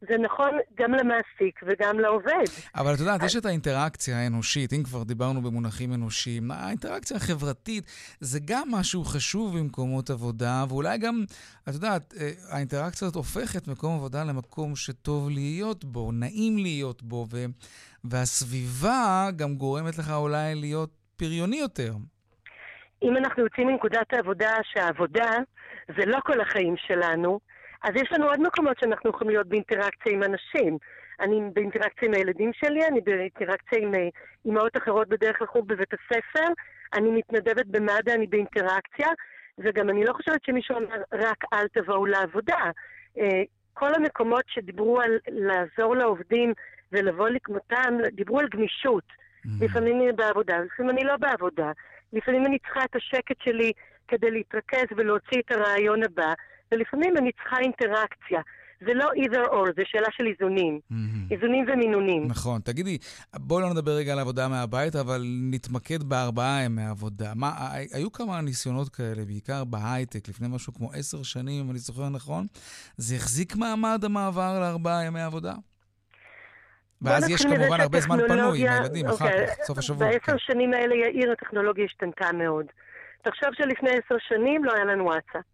זה נכון גם למעסיק וגם לעובד. אבל את יודעת, יש את האינטראקציה האנושית, אם כבר דיברנו במונחים אנושיים, האינטראקציה החברתית זה גם משהו חשוב במקומות עבודה, ואולי גם, את יודעת, אה, האינטראקציה הזאת הופכת מקום עבודה למקום שטוב להיות בו, נעים להיות בו. והסביבה גם גורמת לך אולי להיות פריוני יותר. אם אנחנו יוצאים מנקודת העבודה שהעבודה זה לא כל החיים שלנו, אז יש לנו עוד מקומות שאנחנו יכולים להיות באינטראקציה עם אנשים. אני באינטראקציה עם הילדים שלי, אני באינטראקציה עם אה, אימהות אחרות בדרך כלל חוג בבית הספר, אני מתנדבת במד"א, אני באינטראקציה, וגם אני לא חושבת שמישהו אומר רק אל תבואו לעבודה. אה, כל המקומות שדיברו על לעזור לעובדים ולבוא לכמותם, דיברו על גמישות. Mm-hmm. לפעמים אני בעבודה, לפעמים אני לא בעבודה. לפעמים אני צריכה את השקט שלי כדי להתרכז ולהוציא את הרעיון הבא, ולפעמים אני צריכה אינטראקציה. זה לא either or, זה שאלה של איזונים. Mm-hmm. איזונים ומינונים. נכון. תגידי, בואו לא נדבר רגע על עבודה מהבית, אבל נתמקד בארבעה ימי עבודה. מה, היו כמה ניסיונות כאלה, בעיקר בהייטק, לפני משהו כמו עשר שנים, אם אני זוכר נכון. זה החזיק מעמד המעבר לארבעה ימי עבודה? ואז יש כמובן הרבה זמן פנוי עם הילדים, אחר אוקיי, כך, סוף השבוע. בעשר כן. שנים האלה, יאיר, הטכנולוגיה השתנתה מאוד. תחשוב שלפני עשר שנים לא היה לנו וואטסאפ.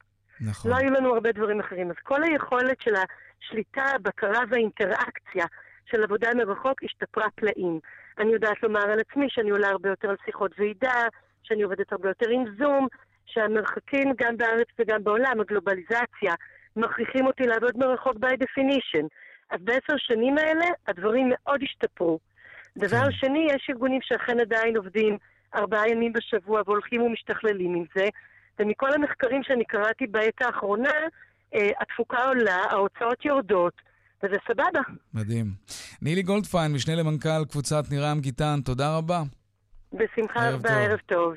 נכון. לא היו לנו הרבה דברים אחרים. אז כל היכולת של השליטה, הבקרה והאינטראקציה של עבודה מרחוק השתפרה פלאים. אני יודעת לומר על עצמי שאני עולה הרבה יותר על שיחות ועידה, שאני עובדת הרבה יותר עם זום, שהמרחקים גם בארץ וגם בעולם, הגלובליזציה, מכריחים אותי לעבוד מרחוק by definition. אז בעשר שנים האלה הדברים מאוד השתפרו. דבר כן. שני, יש ארגונים שאכן עדיין עובדים ארבעה ימים בשבוע והולכים ומשתכללים עם זה, ומכל המחקרים שאני קראתי בעת האחרונה, אה, התפוקה עולה, ההוצאות יורדות, וזה סבבה. מדהים. נילי גולדפיין, משנה למנכ"ל קבוצת נירם גיטן, תודה רבה. בשמחה רבה, ערב טוב.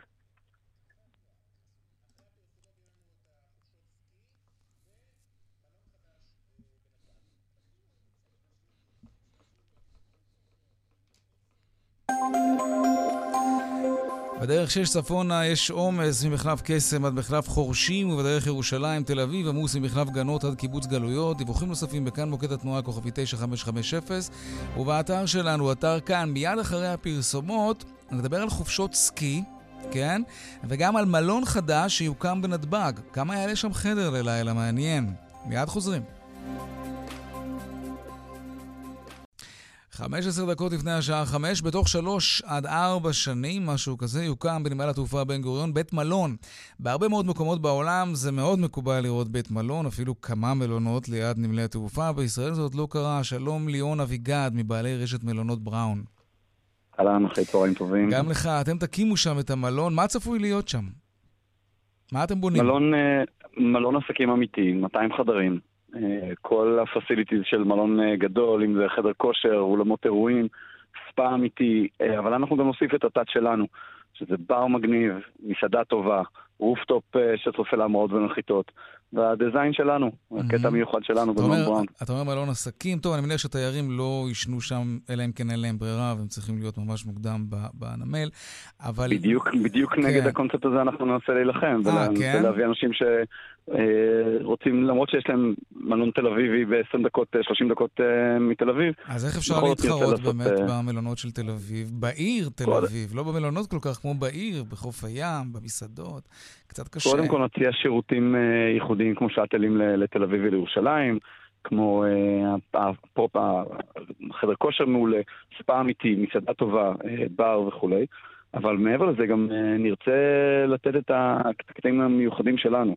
בדרך שש צפונה יש עומס ממחלף קסם עד מחלף חורשים, ובדרך ירושלים, תל אביב, עמוס ממחלף גנות עד קיבוץ גלויות. דיווחים נוספים בכאן מוקד התנועה כוכבי 9550, ובאתר שלנו, אתר כאן, מיד אחרי הפרסומות, נדבר על חופשות סקי. כן? וגם על מלון חדש שיוקם בנתב"ג. כמה יעלה שם חדר ללילה? מעניין. מיד חוזרים. 15 דקות לפני השעה 5, בתוך 3 עד 4 שנים, משהו כזה, יוקם בנמל התעופה בן גוריון בית מלון. בהרבה מאוד מקומות בעולם זה מאוד מקובל לראות בית מלון, אפילו כמה מלונות ליד נמלי התעופה. בישראל זה עוד לא קרה. שלום ליאון אביגד, מבעלי רשת מלונות בראון. אהלן, אחרי צהריים טובים. גם לך, אתם תקימו שם את המלון, מה צפוי להיות שם? מה אתם בונים? מלון, אה, מלון עסקים אמיתי, 200 חדרים. אה, כל ה facilities של מלון אה, גדול, אם זה חדר כושר, אולמות אירועים, ספא אמיתי, אבל אנחנו גם נוסיף את ה touch שלנו, שזה בר מגניב, מסעדה טובה, rooftop שצופה להמרות ונחיתות. וה design שלנו, הקטע המיוחד שלנו במלון בראון. אתה אומר מלון עסקים, טוב, אני מניח שתיירים לא יישנו שם, אלא אם כן אין להם ברירה, והם צריכים להיות ממש מוקדם בנמל, אבל... בדיוק, בדיוק כן. נגד הקונספט הזה אנחנו ננסה להילחם, וננסה כן? להביא אנשים ש... אה, רוצים, למרות שיש להם מלון תל אביבי ב-20 דקות, 30 אה, דקות אה, מתל אביב. אז איך אפשר להתחרות באמת במלונות של תל אביב? בעיר תל אביב, לא במלונות כל כך כמו בעיר, בחוף הים, במסעדות, קצת קשה. קודם כל נציע שירותים ייחודיים כמו שאטלים לתל אביב ולירושלים. כמו הפופ, חדר כושר מעולה, ספא אמיתי, מסעדה טובה, בר וכולי. אבל מעבר לזה גם נרצה לתת את הקטעים המיוחדים שלנו.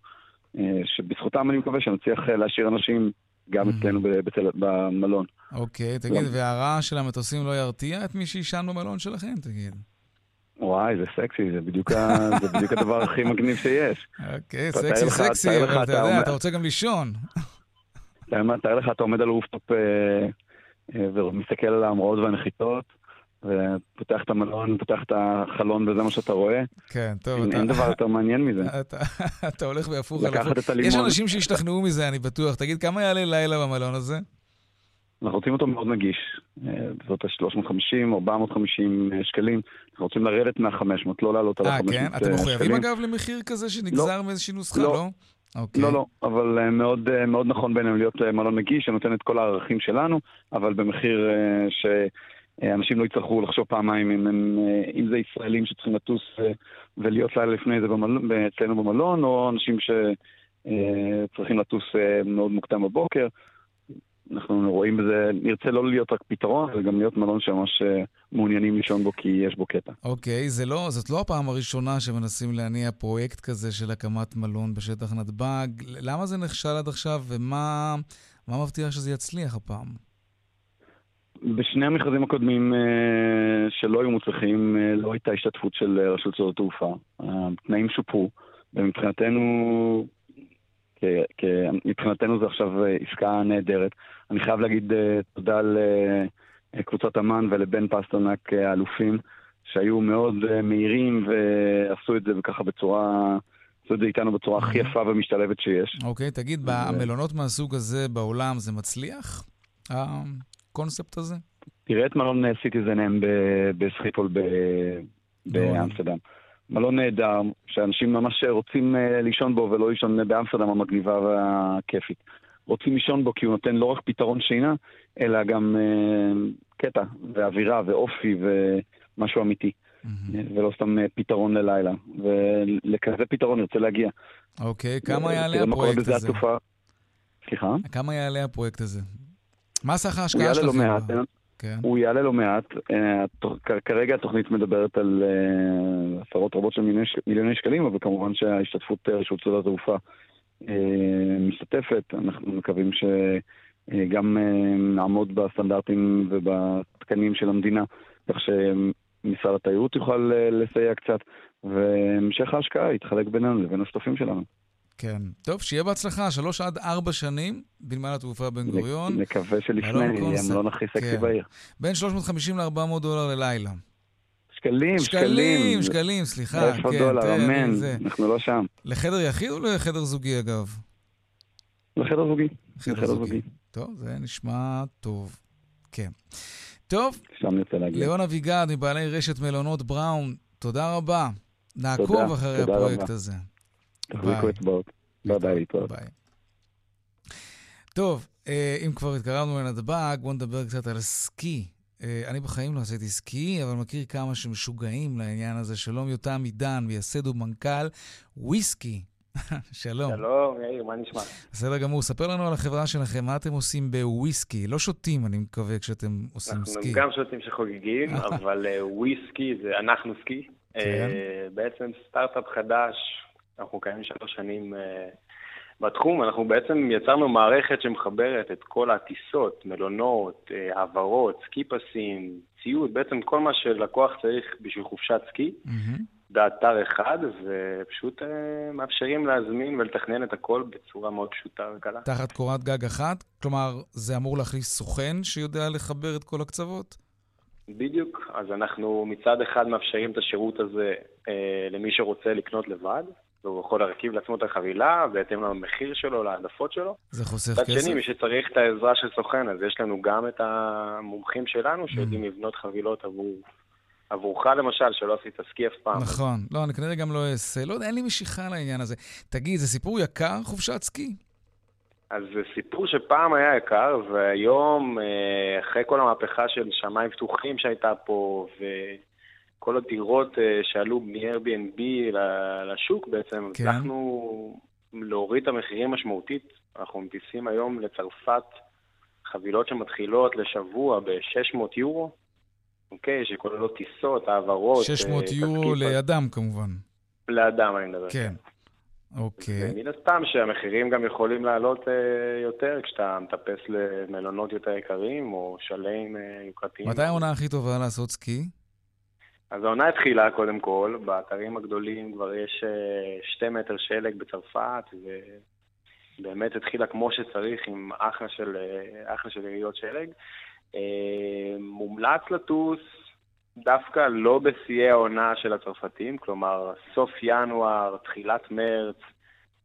אה, שבזכותם אני מקווה שנצליח אה, להשאיר אנשים גם אצלנו במלון. אוקיי, תגיד, והרעש של המטוסים לא ירתיע את מי שישן במלון שלכם, תגיד? וואי, זה סקסי, זה בדיוק, זה בדיוק הדבר הכי מגניב שיש. אוקיי, סקסי, סקסי, אבל אתה יודע, אתה רוצה גם לישון. תאר לך, אתה עומד על רופטופ אה, ומסתכל על ההמראות והנחיתות. ופותח את המלון, פותח את החלון וזה מה שאתה רואה. כן, טוב. אין, אתה... אין דבר יותר מעניין מזה. אתה, אתה הולך בהפוך על הפוך. יש אנשים שישתכנעו מזה, אני בטוח. תגיד, כמה יעלה לילה במלון הזה? אנחנו רוצים אותו מאוד נגיש. זאת ה-350, 450 שקלים. אנחנו רוצים לרדת מה-500, לא לעלות על ה-500 שקלים. אה, כן? אתם מחויבים אגב למחיר כזה שנגזר לא. מאיזושהי נוסחה, לא? לא? Okay. לא, לא, אבל מאוד, מאוד נכון בינינו להיות מלון נגיש, שנותן את כל הערכים שלנו, אבל במחיר ש... אה, אנשים לא יצטרכו לחשוב פעמיים אם, הם, אה, אם זה ישראלים שצריכים לטוס אה, ולהיות לילה לפני זה במלון, אצלנו במלון, או אנשים שצריכים לטוס מאוד מוקדם בבוקר. אנחנו רואים בזה, נרצה לא להיות רק פתרון, אלא גם להיות מלון שממש מעוניינים לישון בו כי יש בו קטע. אוקיי, okay, לא, זאת לא הפעם הראשונה שמנסים להניע פרויקט כזה של הקמת מלון בשטח נתב"ג. למה זה נכשל עד עכשיו, ומה מבטיח שזה יצליח הפעם? בשני המכרזים הקודמים אה, שלא היו מוצלחים, אה, לא הייתה השתתפות של אה, רשות שדות התעופה. התנאים שופרו, ומבחינתנו, מבחינתנו זה עכשיו עסקה נהדרת. אני חייב להגיד תודה לקבוצת אמ"ן ולבן פסטרנק האלופים, שהיו מאוד מהירים ועשו את זה ככה בצורה... עשו את זה איתנו בצורה הכי יפה ומשתלבת שיש. אוקיי, תגיד, במלונות מהסוג הזה בעולם זה מצליח? הקונספט הזה? תראה את מלון citizenM בסחיפול באמסטרדם. מלון נהדר, שאנשים ממש רוצים אה, לישון בו ולא לישון באמסטרדם המגניבה והכיפית. רוצים לישון בו כי הוא נותן לא רק פתרון שינה, אלא גם uh, קטע ואווירה ואופי ומשהו אמיתי. Mm-hmm. ולא סתם פתרון ללילה. ולכזה פתרון נרצה להגיע. אוקיי, כמה יעלה הפרויקט הזה? סליחה? כמה יעלה הפרויקט הזה? מה סך ההשקעה שלכם? לא מעט. כן. הוא יעלה לא מעט. אה, כרגע התוכנית מדברת על אה, עשרות רבות של מיליוני שקלים, אבל כמובן שההשתתפות אה, רשות שדות התעופה משתתפת. אנחנו מקווים שגם נעמוד בסטנדרטים ובתקנים של המדינה, כך שמשרד התיירות יוכל לסייע קצת, והמשך ההשקעה יתחלק בינינו לבין השותפים שלנו. כן. טוב, שיהיה בהצלחה, שלוש עד ארבע שנים בנמל התעופה בן גוריון. נקווה שלפני, הם לא סקסי כן. בעיר. בין 350 ל-400 דולר ללילה. שקלים, שקלים. שקלים, שקלים, סליחה. איפה כן, דולר, אמן, אנחנו לא שם. לחדר יחיד או לחדר זוגי, אגב? לחדר זוגי. לחדר זוגי. טוב, זה נשמע טוב. כן. טוב, שם. ליאון אביגד מבעלי רשת מלונות בראון, תודה רבה. נעקוב אחרי הפרויקט. הזה. תחזיקו אצבעות. ביי ביי, להתראות. טוב, אה, אם כבר התקרבנו לנתב"ג, בואו נדבר קצת על סקי. אה, אני בחיים לא עשיתי סקי, אבל מכיר כמה שמשוגעים לעניין הזה. שלום יותם עידן, מייסד ומנכ"ל WeSki. שלום. שלום, יאיר, מה נשמע? בסדר גמור. ספר לנו על החברה שלכם, מה אתם עושים ב WeSki? לא שותים, אני מקווה, כשאתם עושים אנחנו סקי. גם שותים שחוגגים, אבל אה, וויסקי זה אנחנו סקי. כן. בעצם סטארט-אפ חדש, אנחנו קיימים שלוש שנים אה, בתחום, אנחנו בעצם יצרנו מערכת שמחברת את כל הטיסות, מלונות, אה, העברות, סקי פסים, ציוד, בעצם כל מה שלקוח צריך בשביל חופשת סקי. באתר אחד, ופשוט אה, מאפשרים להזמין ולתכנן את הכל בצורה מאוד פשוטה וקלה. תחת קורת גג אחת? כלומר, זה אמור להכניס סוכן שיודע לחבר את כל הקצוות? בדיוק. אז אנחנו מצד אחד מאפשרים את השירות הזה אה, למי שרוצה לקנות לבד, והוא יכול להרכיב לעצמו את החבילה בהתאם למחיר שלו, להעדפות שלו. זה חוסך מצד כסף? שני, מי שצריך את העזרה של סוכן, אז יש לנו גם את המומחים שלנו שיודעים Mm. לבנות חבילות עבור... עבורך למשל, שלא עשית סקי אף פעם. נכון. לא, אני כנראה גם לא אעשה. לא יודע, אין לי משיכה לעניין הזה. תגיד, זה סיפור יקר, חופשת סקי? אז זה סיפור שפעם היה יקר, והיום, אה, אחרי כל המהפכה של שמיים פתוחים שהייתה פה, וכל הדירות אה, שעלו מ-Airbnb לשוק בעצם, כן. הצלחנו להוריד את המחירים משמעותית. אנחנו מטיסים היום לצרפת חבילות שמתחילות לשבוע ב-600 יורו, אוקיי? שכוללות טיסות, העברות. 600 אה, יורו תסקיר- לידם, כמובן. לאדם אני מדבר. כן. אוקיי. מן הסתם שהמחירים גם יכולים לעלות אה, יותר כשאתה מטפס למלונות יותר יקרים או שלם אה, יוקרתיים. מתי העונה הכי טובה לעשות סקי? אז העונה התחילה קודם כל, באתרים הגדולים כבר יש אה, שתי מטר שלג בצרפת, ובאמת התחילה כמו שצריך עם אחלה של, אה, אחלה של יריות שלג. אה, מומלץ לטוס דווקא לא בשיאי העונה של הצרפתים, כלומר סוף ינואר, תחילת מרץ,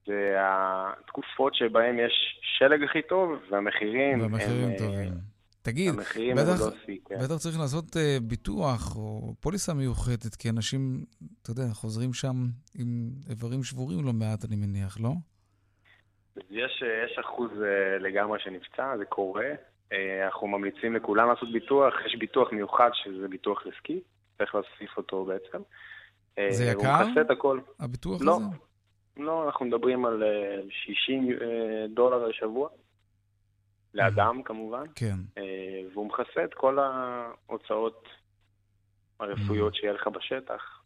זה התקופות שבהן יש שלג הכי טוב, והמחירים והמחירים הם... טובים. תגיד, בטח, לא כן. בטח צריך לעשות uh, ביטוח או פוליסה מיוחדת, כי אנשים, אתה יודע, חוזרים שם עם איברים שבורים לא מעט, אני מניח, לא? יש, יש אחוז אה, לגמרי שנפצע, זה קורה. אה, אנחנו ממליצים לכולם לעשות ביטוח. יש ביטוח מיוחד שזה ביטוח לסקי, צריך להוסיף אותו בעצם. אה, זה יקר? מכסה את הכל. הביטוח לא, הזה? לא, אנחנו מדברים על אה, 60 אה, דולר לשבוע, לאדם כמובן, כן. אה, והוא מכסה את כל ההוצאות הרפואיות שיהיה לך בשטח,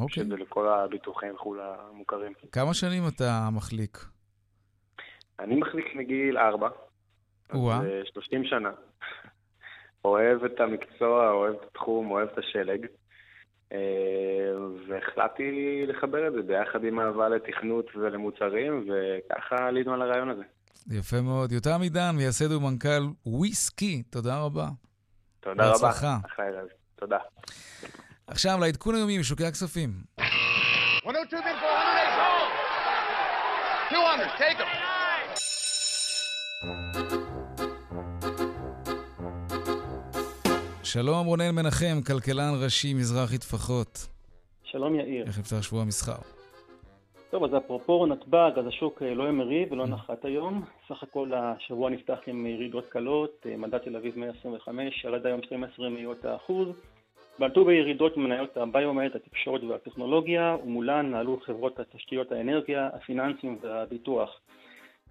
אוקיי. שזה לכל הביטוחים וכו' המוכרים. כמה שנים אתה מחליק? אני מחליק מגיל ארבע. או-אה. אז, אה, 30 שנה. אוהב את המקצוע, אוהב את התחום, אוהב את השלג. אה, והחלטתי לחבר את זה ביחד עם אהבה לתכנות ולמוצרים, וככה עלינו על הרעיון הזה. יפה מאוד. יותם עידן, מייסד ומנכ"ל וויסקי, תודה רבה. תודה רבה. בהצלחה. אחלה ערב. תודה. עכשיו לעדכון היומי משוקי הכספים. 102 bid for 108. 200, take them. שלום רונן מנחם, כלכלן ראשי מזרחי טפחות. שלום יאיר. איך נפתח שבוע המסחר? טוב, אז אפרופו נתב"ג, אז השוק אה, לא המריא ולא נחת היום. סך הכל השבוע נפתח עם ירידות קלות, אה, מדד תל אביב 125, ירד היום 12 מאיות האחוז. בלטו בירידות מניות הביומד, התקשורת והטכנולוגיה, ומולן נעלו חברות התשתיות האנרגיה, הפיננסים והביטוח.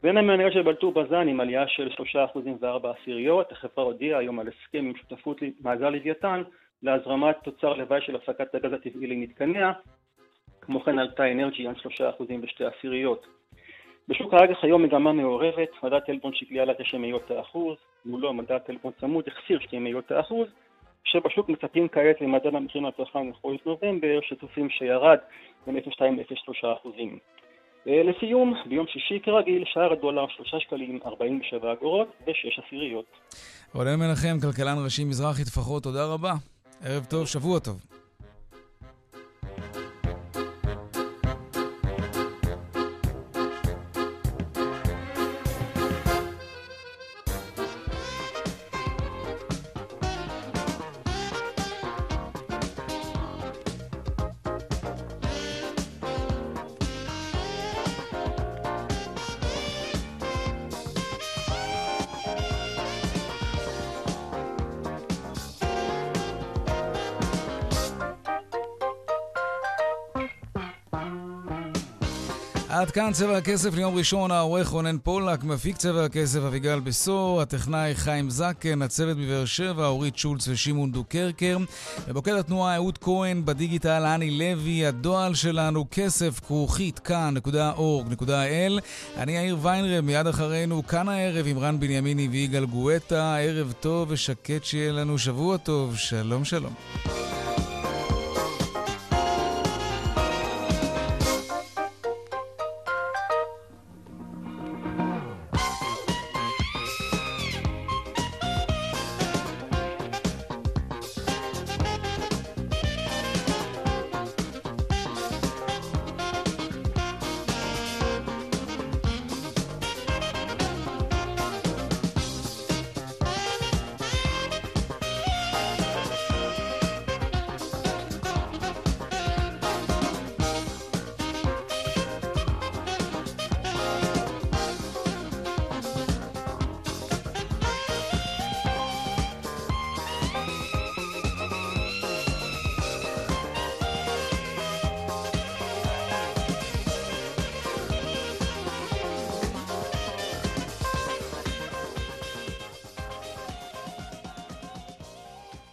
בין המניות שבלטו בזן עם עלייה של 3.4 עשיריות, החברה הודיעה היום על הסכם עם שותפות מאגר לוויתן להזרמת תוצר לוואי של הפסקת הגז הטבעי למתקניה, כמו כן עלתה אנרג'י על 3% ושתי עשיריות. בשוק האג"ח היום מגמה מעורבת, מדד טלפון שקלי עלה 9 מאיות האחוז, מולו מדד טלפון צמוד החסיר 2 מאיות האחוז, שבשוק מצפים כעת למדד המחירים לצרכן לחודש נובמבר, שצופים שירד בין 0.2 ל-0.3 אחוזים. אה, לסיום, ביום שישי כרגיל, שער הדולר 3 שקלים 47 אגורות ו-6 עשיריות. רונן מנחם, כלכלן ראשי מזרחי טפחות, תודה רבה. ערב טוב, שבוע טוב. עד כאן צבע הכסף ליום ראשון, העורך רונן פולק, מפיק צבע הכסף אביגל בשור, הטכנאי חיים זקן, הצוות בבאר שבע, אורית שולץ ושמעון דוקרקר, במוקד התנועה אהוד כהן, בדיגיטל אני לוי, הדועל שלנו כסף כרוכית כאן.org.il. אני יאיר ויינרב, מיד אחרינו, כאן הערב עם רן בנימיני ויגאל גואטה, ערב טוב ושקט שיהיה לנו, שבוע טוב, שלום שלום.